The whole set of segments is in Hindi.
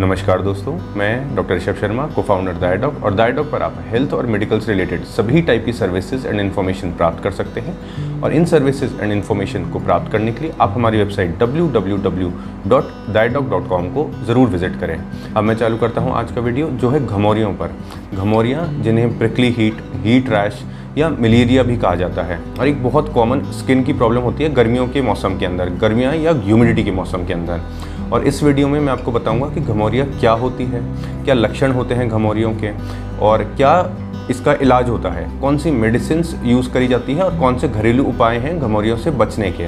नमस्कार दोस्तों, मैं डॉक्टर ऋषभ शर्मा को फाउंडर दायडॉक और दायडॉक पर आप हेल्थ और मेडिकल से रिलेटेड सभी टाइप की सर्विसेज़ एंड इन्फॉर्मेशन प्राप्त कर सकते हैं। और इन सर्विसेज़ एंड इन्फॉर्मेशन को प्राप्त करने के लिए आप हमारी वेबसाइट www.diadoc.com को ज़रूर विज़िट करें। अब मैं चालू करता हूँ आज का वीडियो जो है घमौरियों पर। घमौरियाँ, जिन्हें प्रिकली हीट हीट रैश या मलेरिया भी कहा जाता है। और एक बहुत कॉमन स्किन की प्रॉब्लम होती है गर्मियों के मौसम के अंदर, गर्मियाँ या ह्यूमिडिटी के मौसम के अंदर। और इस वीडियो में मैं आपको बताऊँगा कि घमौरिया क्या होती है, क्या लक्षण होते हैं घमौरियों के और क्या इसका इलाज होता है, कौन सी मेडिसिन यूज़ करी जाती है और कौन से घरेलू उपाय हैं घमौरियों से बचने के।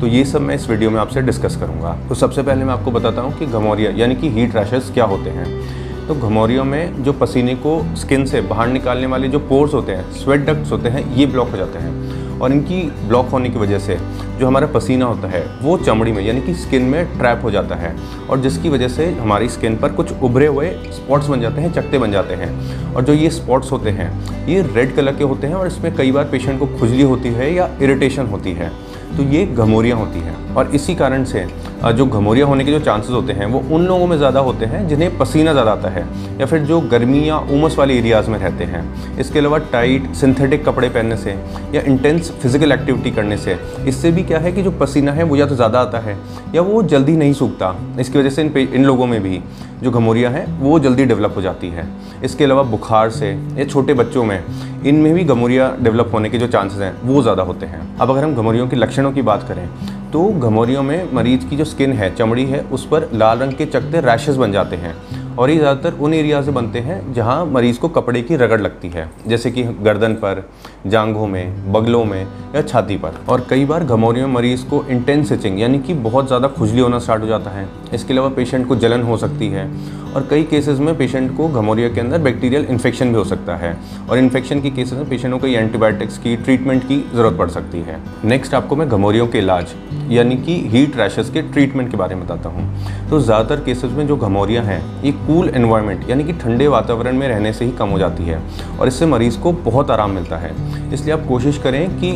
तो ये सब मैं इस वीडियो में आपसे डिस्कस करूँगा। तो सबसे पहले मैं आपको बताता हूँ कि घमौरिया, यानी कि हीट रैशेस क्या होते हैं। तो घमौरियों में जो पसीने को स्किन से बाहर निकालने वाले जो पोर्स होते हैं स्वेट डक्ट्स होते हैं, ये ब्लॉक हो जाते हैं। और इनकी ब्लॉक होने की वजह से जो हमारा पसीना होता है, वो चमड़ी में, यानी कि स्किन में ट्रैप हो जाता है और जिसकी वजह से हमारी स्किन पर कुछ उभरे हुए स्पॉट्स बन जाते हैं, चकते बन जाते हैं। और जो ये स्पॉट्स होते हैं, ये रेड कलर के होते हैं और इसमें कई बार पेशेंट को खुजली होती है या इरीटेशन होती है। तो ये घमोरियाँ होती हैं और इसी कारण से जो घमोरिया होने के जो चांसेस होते हैं, वो उन लोगों में ज़्यादा होते हैं जिन्हें पसीना ज़्यादा आता है या फिर जो गर्मी या उमस वाले एरियाज़ में रहते हैं। इसके अलावा टाइट सिंथेटिक कपड़े पहनने से या इंटेंस फ़िज़िकल एक्टिविटी करने से, इससे भी क्या है कि जो पसीना है वो या तो ज़्यादा आता है या वो जल्दी नहीं सूखता। इसकी वजह से इन इन लोगों में भी जो घमोरिया है, वो जल्दी डेवलप हो जाती है। इसके अलावा बुखार से या छोटे बच्चों में, इनमें भी घमोरिया डेवलप होने के जो चांसेस हैं, वो ज़्यादा होते हैं। अब अगर हम घमोरियों के लक्षणों की बात करें तो घमोरियों में मरीज़ की जो स्किन है, चमड़ी है, उस पर लाल रंग के चकते रैशेस बन जाते हैं। और ये ज़्यादातर उन एरिया से बनते हैं जहाँ मरीज़ को कपड़े की रगड़ लगती है, जैसे कि गर्दन पर, जांघों में, बगलों में या छाती पर। और कई बार घमोरियों में मरीज़ को इंटेंस सिचिंग यानी कि बहुत ज़्यादा खुजली होना स्टार्ट हो जाता है। इसके अलावा पेशेंट को जलन हो सकती है। और कई केसेस में पेशेंट को घमोरिया के अंदर बैक्टीरियल इन्फेक्शन भी हो सकता है। और इन्फेक्शन के केसेस में पेशेंट को कई एंटीबायोटिक्स की ट्रीटमेंट की ज़रूरत पड़ सकती है। नेक्स्ट आपको मैं घमोरियों के इलाज, यानी कि हीट रैशेस के ट्रीटमेंट के बारे में बताता हूँ। तो ज़्यादातर केसेस में जो घमौरियाँ हैं, ये कूल एनवायरनमेंट यानी कि ठंडे वातावरण में रहने से ही कम हो जाती है। और इससे मरीज़ को बहुत आराम मिलता है। इसलिए आप कोशिश करें कि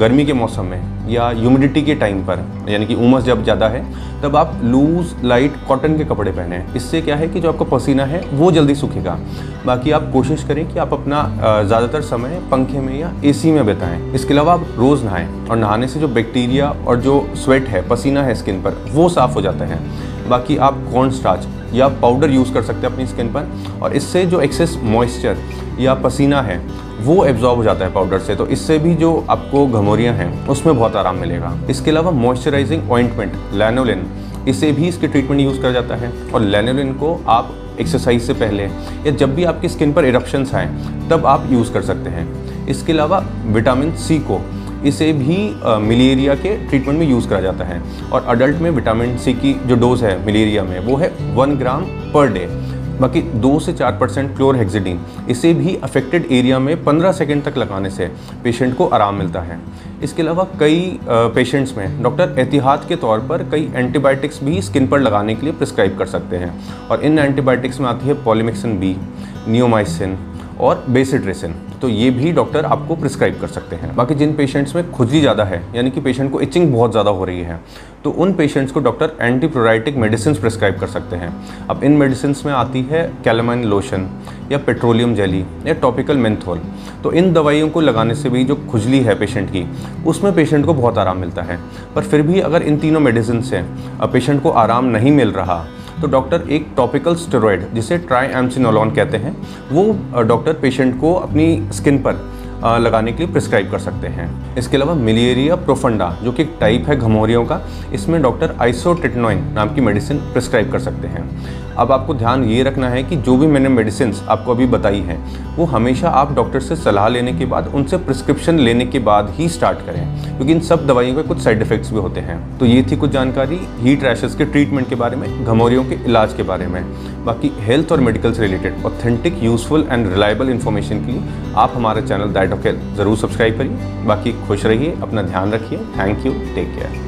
गर्मी के मौसम में या ह्यूमिडिटी के टाइम पर, यानी कि उमस जब ज़्यादा है, तब आप लूज़ लाइट कॉटन के कपड़े पहने इससे क्या है कि जो आपका पसीना है, वो जल्दी सूखेगा। बाकी आप कोशिश करें कि आप अपना ज़्यादातर समय पंखे में या एसी में बिताएँ। इसके अलावा आप रोज़ नहाएँ और नहाने से जो बैक्टीरिया और जो स्वेट है, पसीना है स्किन पर, वो साफ़ हो जाता है। बाकी आप कॉर्न स्टार्च या पाउडर यूज़ कर सकते हैं अपनी स्किन पर और इससे जो एक्सेस मॉइस्चर या पसीना है वो एब्जॉर्ब हो जाता है पाउडर से तो इससे भी जो आपको घमोरियाँ हैं, उसमें बहुत आराम मिलेगा। इसके अलावा मॉइस्चराइजिंग ऑइंटमेंट लैनोलिन इसे भी इसके ट्रीटमेंट यूज़ करा जाता है। और लैनोलिन को आप एक्सरसाइज से पहले या जब भी आपकी स्किन पर इरप्शंस आएँ, तब आप यूज़ कर सकते हैं। इसके अलावा विटामिन सी को, इसे भी मलेरिया के ट्रीटमेंट में यूज़ करा जाता है। और अडल्ट में विटामिन सी की जो डोज है मलेरिया में, वो है वन ग्राम पर डे बाकी दो से चार परसेंट क्लोरहेक्सिडीन इसे भी अफेक्टेड एरिया में पंद्रह सेकेंड तक लगाने से पेशेंट को आराम मिलता है। इसके अलावा कई पेशेंट्स में डॉक्टर एहतियात के तौर पर कई एंटीबायोटिक्स भी स्किन पर लगाने के लिए प्रिस्क्राइब कर सकते हैं। और इन एंटीबायोटिक्स में आती है पॉलीमिक्सिन बी नियोमाइसिन और बेसिड्रेसिन तो ये भी डॉक्टर आपको प्रिस्क्राइब कर सकते हैं। बाकी जिन पेशेंट्स में खुजली ज़्यादा है, यानी कि पेशेंट को इचिंग बहुत ज़्यादा हो रही है तो उन पेशेंट्स को डॉक्टर एंटीप्रोराइटिक मेडिसिन प्रिस्क्राइब कर सकते हैं। अब इन मेडिसिन में आती है कैलमाइन लोशन या पेट्रोलियम जेली या टॉपिकल मेंथोल। तो इन दवाइयों को लगाने से भी जो खुजली है पेशेंट की, उसमें पेशेंट को बहुत आराम मिलता है। पर फिर भी अगर इन तीनों मेडिसिन से पेशेंट को आराम नहीं मिल रहा तो डॉक्टर एक टॉपिकल स्टेरॉयड, जिसे ट्राई कहते हैं, वो डॉक्टर पेशेंट को अपनी स्किन पर लगाने के लिए प्रिस्क्राइब कर सकते हैं। इसके अलावा मिलेरिया प्रोफंडा जो कि एक टाइप है घमोरियों का, इसमें डॉक्टर आइसोटेटनोइन नाम की मेडिसिन प्रिस्क्राइब कर सकते हैं। अब आपको ध्यान ये रखना है कि जो भी मैंने मेडिसिन आपको अभी बताई हैं, वो हमेशा आप डॉक्टर से सलाह लेने के बाद, उनसे प्रिस्क्रिप्शन लेने के बाद ही स्टार्ट करें, क्योंकि इन सब दवाइयों के कुछ साइड इफ़ेक्ट्स भी होते हैं। तो ये थी कुछ जानकारी हीट रैशेस के ट्रीटमेंट के बारे में, घमोरियों के इलाज के बारे में। बाकी हेल्थ और मेडिकल से related authentic useful and reliable information के लिए आप हमारे चैनल दैट ऑफ़ हेल्थ ज़रूर सब्सक्राइब करिए। बाकी खुश रहिए, अपना ध्यान रखिए। Thank you take care